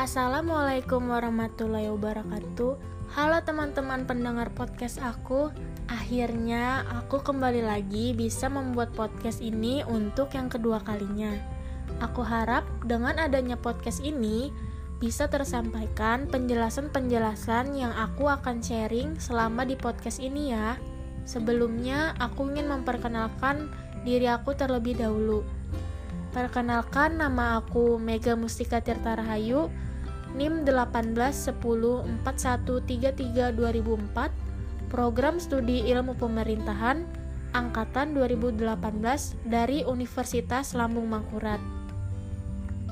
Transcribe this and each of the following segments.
Assalamualaikum warahmatullahi wabarakatuh. Halo teman-teman pendengar podcast aku. Akhirnya aku kembali lagi bisa membuat podcast ini untuk yang kedua kalinya. Aku harap dengan adanya podcast ini bisa tersampaikan penjelasan-penjelasan yang aku akan sharing selama di podcast ini ya. Sebelumnya aku ingin memperkenalkan diri aku terlebih dahulu. Perkenalkan nama aku Mega Mustika Tirta Rahayu NIM 18104133 2004 Program Studi Ilmu Pemerintahan Angkatan 2018 dari Universitas Lambung Mangkurat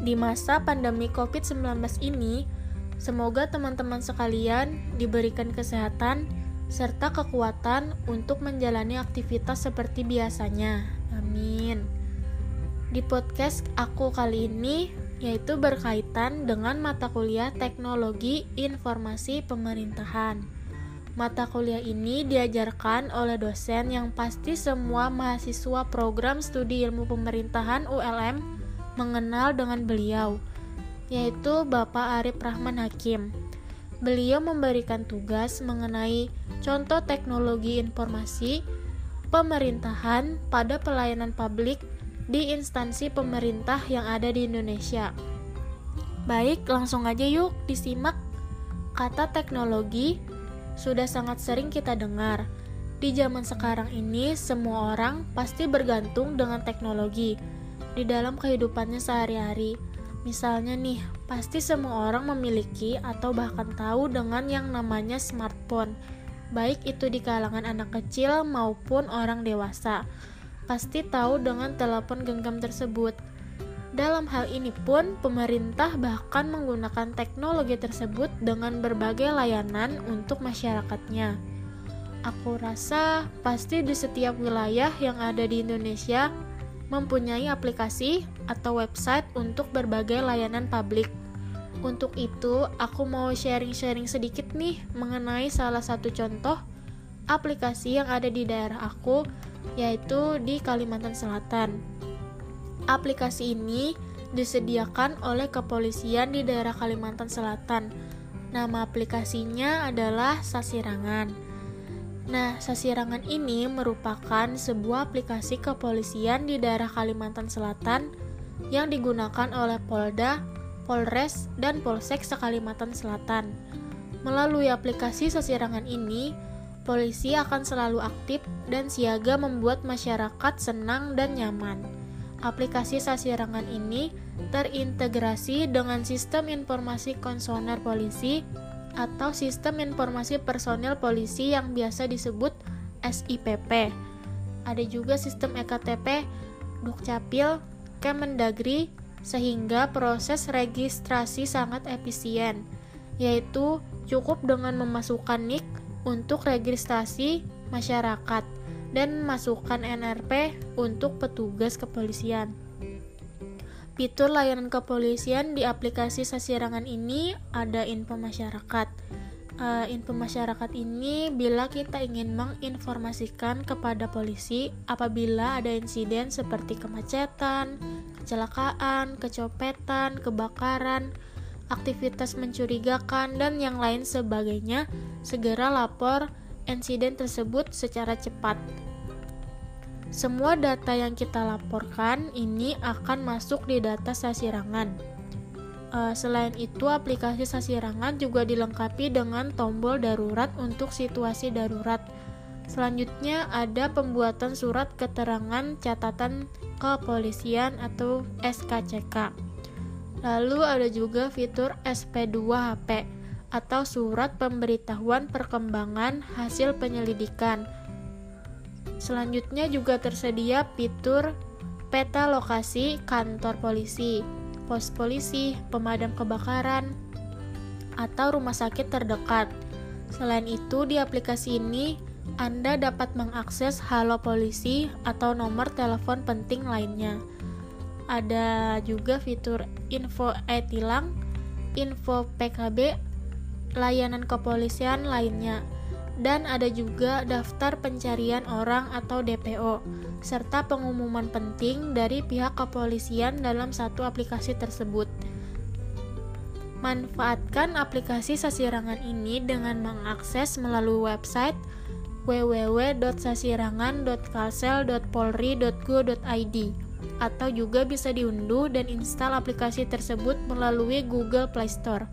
Di masa pandemi COVID-19 ini Semoga teman-teman sekalian diberikan kesehatan serta kekuatan untuk menjalani aktivitas seperti biasanya. Amin. Di podcast aku kali ini yaitu berkaitan dengan mata kuliah Teknologi Informasi Pemerintahan. Mata kuliah ini diajarkan oleh dosen yang pasti semua mahasiswa program studi ilmu pemerintahan ULM mengenal dengan beliau, yaitu Bapak Arif Rahman Hakim. Beliau memberikan tugas mengenai contoh teknologi informasi pemerintahan pada pelayanan publik di instansi pemerintah yang ada di Indonesia. Baik, langsung aja yuk disimak. Kata teknologi sudah sangat sering kita dengar. Di zaman sekarang ini, semua orang pasti bergantung dengan teknologi di dalam kehidupannya sehari-hari. Misalnya nih, pasti semua orang memiliki atau bahkan tahu dengan yang namanya smartphone, baik itu di kalangan anak kecil maupun orang dewasa pasti tahu dengan telepon genggam tersebut. Dalam hal ini pun, pemerintah bahkan menggunakan teknologi tersebut dengan berbagai layanan untuk masyarakatnya. Aku rasa pasti di setiap wilayah yang ada di Indonesia mempunyai aplikasi atau website untuk berbagai layanan publik. Untuk itu, aku mau sharing-sharing sedikit nih mengenai salah satu contoh aplikasi yang ada di daerah aku yaitu di Kalimantan Selatan. Aplikasi ini disediakan oleh kepolisian di daerah Kalimantan Selatan. Nama aplikasinya adalah Sasirangan. Nah, Sasirangan ini merupakan sebuah aplikasi kepolisian di daerah Kalimantan Selatan yang digunakan oleh Polda, Polres, dan Polsek se-Kalimantan Selatan. Melalui aplikasi Sasirangan ini, polisi akan selalu aktif dan siaga membuat masyarakat senang dan nyaman. Aplikasi Sasirangan ini terintegrasi dengan Sistem Informasi Konsoner Polisi atau Sistem Informasi Personil Polisi yang biasa disebut SIPP. Ada juga sistem EKTP, Dukcapil, Kemendagri, sehingga proses registrasi sangat efisien, yaitu cukup dengan memasukkan NIK untuk registrasi masyarakat dan masukkan NRP untuk petugas kepolisian. Fitur layanan kepolisian di aplikasi Sasirangan ini ada info masyarakat. Uh, info masyarakat ini bila kita ingin menginformasikan kepada polisi apabila ada insiden seperti kemacetan, kecelakaan, kecopetan, kebakaran, aktivitas mencurigakan, dan yang lain sebagainya, segera lapor insiden tersebut secara cepat. Semua data yang kita laporkan ini akan masuk di data sasirangan. Uh, selain itu, aplikasi sasirangan juga dilengkapi dengan tombol darurat untuk situasi darurat. Selanjutnya ada pembuatan surat keterangan catatan kepolisian atau SKCK. Lalu ada juga fitur SP2HP atau surat pemberitahuan perkembangan hasil penyelidikan. Selanjutnya juga tersedia fitur peta lokasi kantor polisi, pos polisi, pemadam kebakaran, atau rumah sakit terdekat. Selain itu, di aplikasi ini Anda dapat mengakses Halo Polisi atau nomor telepon penting lainnya ada juga fitur info e-tilang, info PKB, layanan kepolisian lainnya, dan ada juga daftar pencarian orang atau DPO, serta pengumuman penting dari pihak kepolisian dalam satu aplikasi tersebut. Manfaatkan aplikasi Sasirangan ini dengan mengakses melalui website www.sasirangan.kalsel.polri.go.id atau juga bisa diunduh dan install aplikasi tersebut melalui Google Play Store.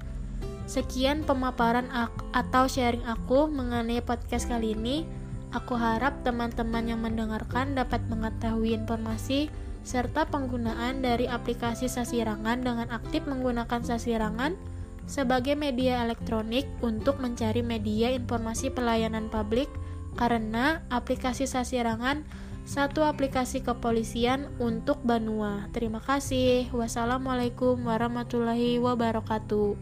Sekian pemaparan atau sharing aku mengenai podcast kali ini. Aku harap teman-teman yang mendengarkan dapat mengetahui informasi serta penggunaan dari aplikasi Sasirangan dengan aktif menggunakan Sasirangan sebagai media elektronik untuk mencari media informasi pelayanan publik karena aplikasi Sasirangan satu aplikasi kepolisian untuk Banua. Terima kasih. Wassalamualaikum warahmatullahi wabarakatuh.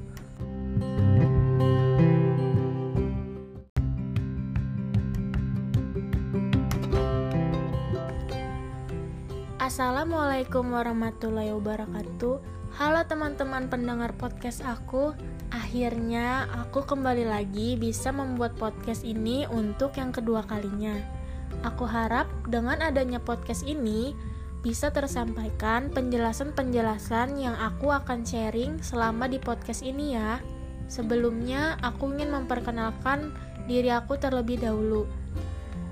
Assalamualaikum warahmatullahi wabarakatuh Halo teman-teman pendengar podcast aku Akhirnya aku kembali lagi bisa membuat podcast ini untuk yang kedua kalinya Aku harap dengan adanya podcast ini bisa tersampaikan penjelasan-penjelasan yang aku akan sharing selama di podcast ini ya Sebelumnya aku ingin memperkenalkan diri aku terlebih dahulu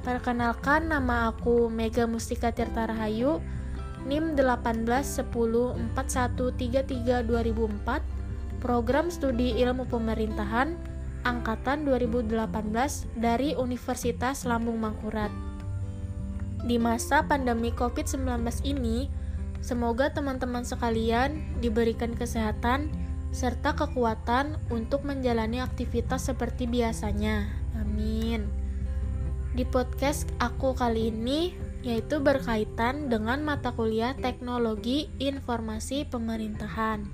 Perkenalkan nama aku Mega Mustika Tirta Rahayu NIM 18104133 Program Studi Ilmu Pemerintahan Angkatan 2018 dari Universitas Lambung Mangkurat. Di masa pandemi COVID-19 ini, semoga teman-teman sekalian diberikan kesehatan serta kekuatan untuk menjalani aktivitas seperti biasanya. Amin. Di podcast aku kali ini yaitu berkaitan dengan mata kuliah Teknologi Informasi Pemerintahan.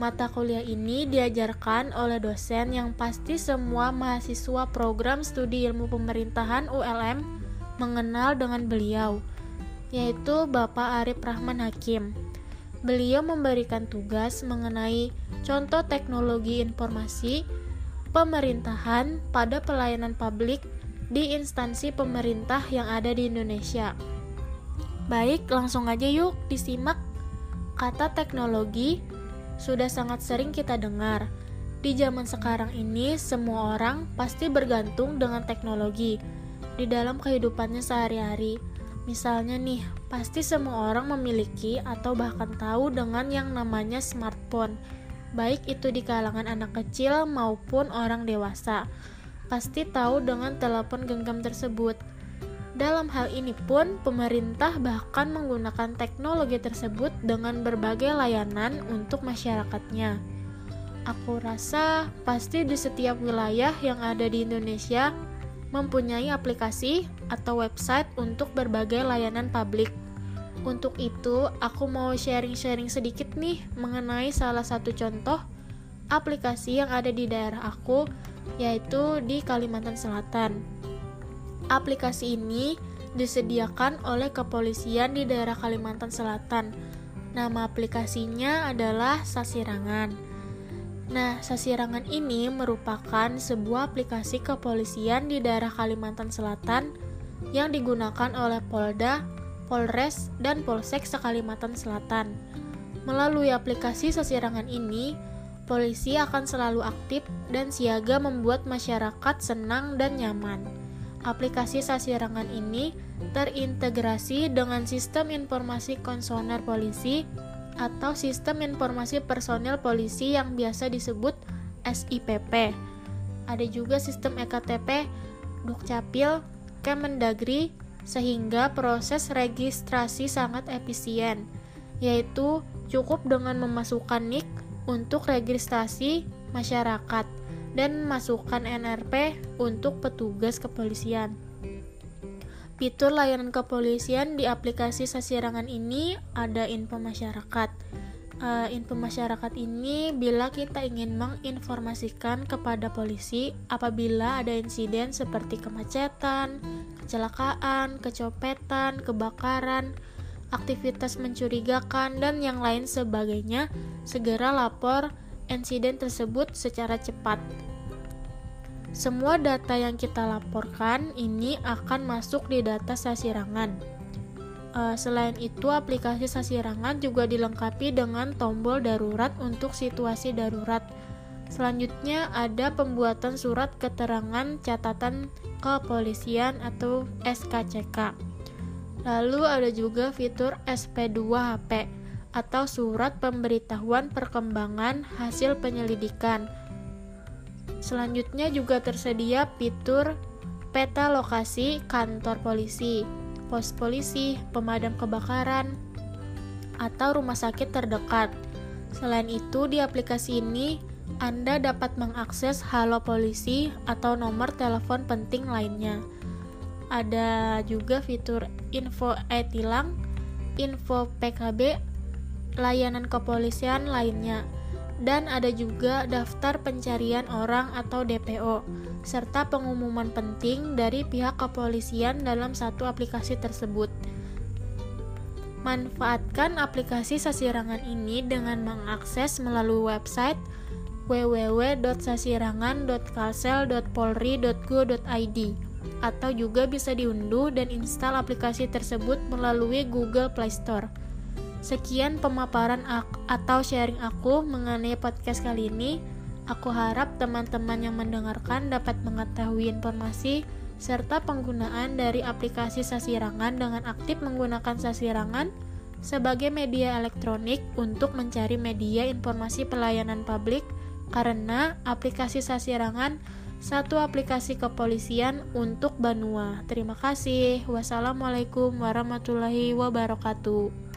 Mata kuliah ini diajarkan oleh dosen yang pasti semua mahasiswa program studi ilmu pemerintahan ULM mengenal dengan beliau, yaitu Bapak Arif Rahman Hakim. Beliau memberikan tugas mengenai contoh teknologi informasi pemerintahan pada pelayanan publik di instansi pemerintah yang ada di Indonesia. Baik, langsung aja yuk disimak. Kata teknologi sudah sangat sering kita dengar. Di zaman sekarang ini, semua orang pasti bergantung dengan teknologi di dalam kehidupannya sehari-hari. Misalnya nih, pasti semua orang memiliki atau bahkan tahu dengan yang namanya smartphone, baik itu di kalangan anak kecil maupun orang dewasa pasti tahu dengan telepon genggam tersebut. Dalam hal ini pun, pemerintah bahkan menggunakan teknologi tersebut dengan berbagai layanan untuk masyarakatnya. Aku rasa pasti di setiap wilayah yang ada di Indonesia mempunyai aplikasi atau website untuk berbagai layanan publik. Untuk itu, aku mau sharing-sharing sedikit nih mengenai salah satu contoh aplikasi yang ada di daerah aku yaitu di Kalimantan Selatan. Aplikasi ini disediakan oleh kepolisian di daerah Kalimantan Selatan. Nama aplikasinya adalah Sasirangan. Nah, Sasirangan ini merupakan sebuah aplikasi kepolisian di daerah Kalimantan Selatan yang digunakan oleh Polda, Polres, dan Polsek se-Kalimantan Selatan. Melalui aplikasi Sasirangan ini, polisi akan selalu aktif dan siaga membuat masyarakat senang dan nyaman. Aplikasi Sasirangan ini terintegrasi dengan Sistem Informasi Konsoner Polisi atau Sistem Informasi Personil Polisi yang biasa disebut SIPP. Ada juga sistem EKTP, Dukcapil, Kemendagri, sehingga proses registrasi sangat efisien, yaitu cukup dengan memasukkan NIK untuk registrasi masyarakat dan masukkan NRP untuk petugas kepolisian. Fitur layanan kepolisian di aplikasi Sasirangan ini ada info masyarakat. Uh, info masyarakat ini bila kita ingin menginformasikan kepada polisi apabila ada insiden seperti kemacetan, kecelakaan, kecopetan, kebakaran, aktivitas mencurigakan, dan yang lain sebagainya, segera lapor insiden tersebut secara cepat. Semua data yang kita laporkan ini akan masuk di data sasirangan. Uh, selain itu, aplikasi Sasirangan juga dilengkapi dengan tombol darurat untuk situasi darurat. Selanjutnya ada pembuatan surat keterangan catatan kepolisian atau SKCK. Lalu ada juga fitur SP2HP atau surat pemberitahuan perkembangan hasil penyelidikan. Selanjutnya juga tersedia fitur peta lokasi kantor polisi pos polisi, pemadam kebakaran, atau rumah sakit terdekat. Selain itu, di aplikasi ini Anda dapat mengakses Halo Polisi atau nomor telepon penting lainnya. Ada juga fitur info e-tilang, info PKB, layanan kepolisian lainnya dan ada juga daftar pencarian orang atau DPO, serta pengumuman penting dari pihak kepolisian dalam satu aplikasi tersebut. Manfaatkan aplikasi sasirangan ini dengan mengakses melalui website www.sasirangan.kalsel.polri.go.id atau juga bisa diunduh dan install aplikasi tersebut melalui Google Play Store. Sekian pemaparan atau sharing aku mengenai podcast kali ini. Aku harap teman-teman yang mendengarkan dapat mengetahui informasi serta penggunaan dari aplikasi Sasirangan dengan aktif menggunakan Sasirangan sebagai media elektronik untuk mencari media informasi pelayanan publik karena aplikasi Sasirangan satu aplikasi kepolisian untuk Banua. Terima kasih. Wassalamualaikum warahmatullahi wabarakatuh.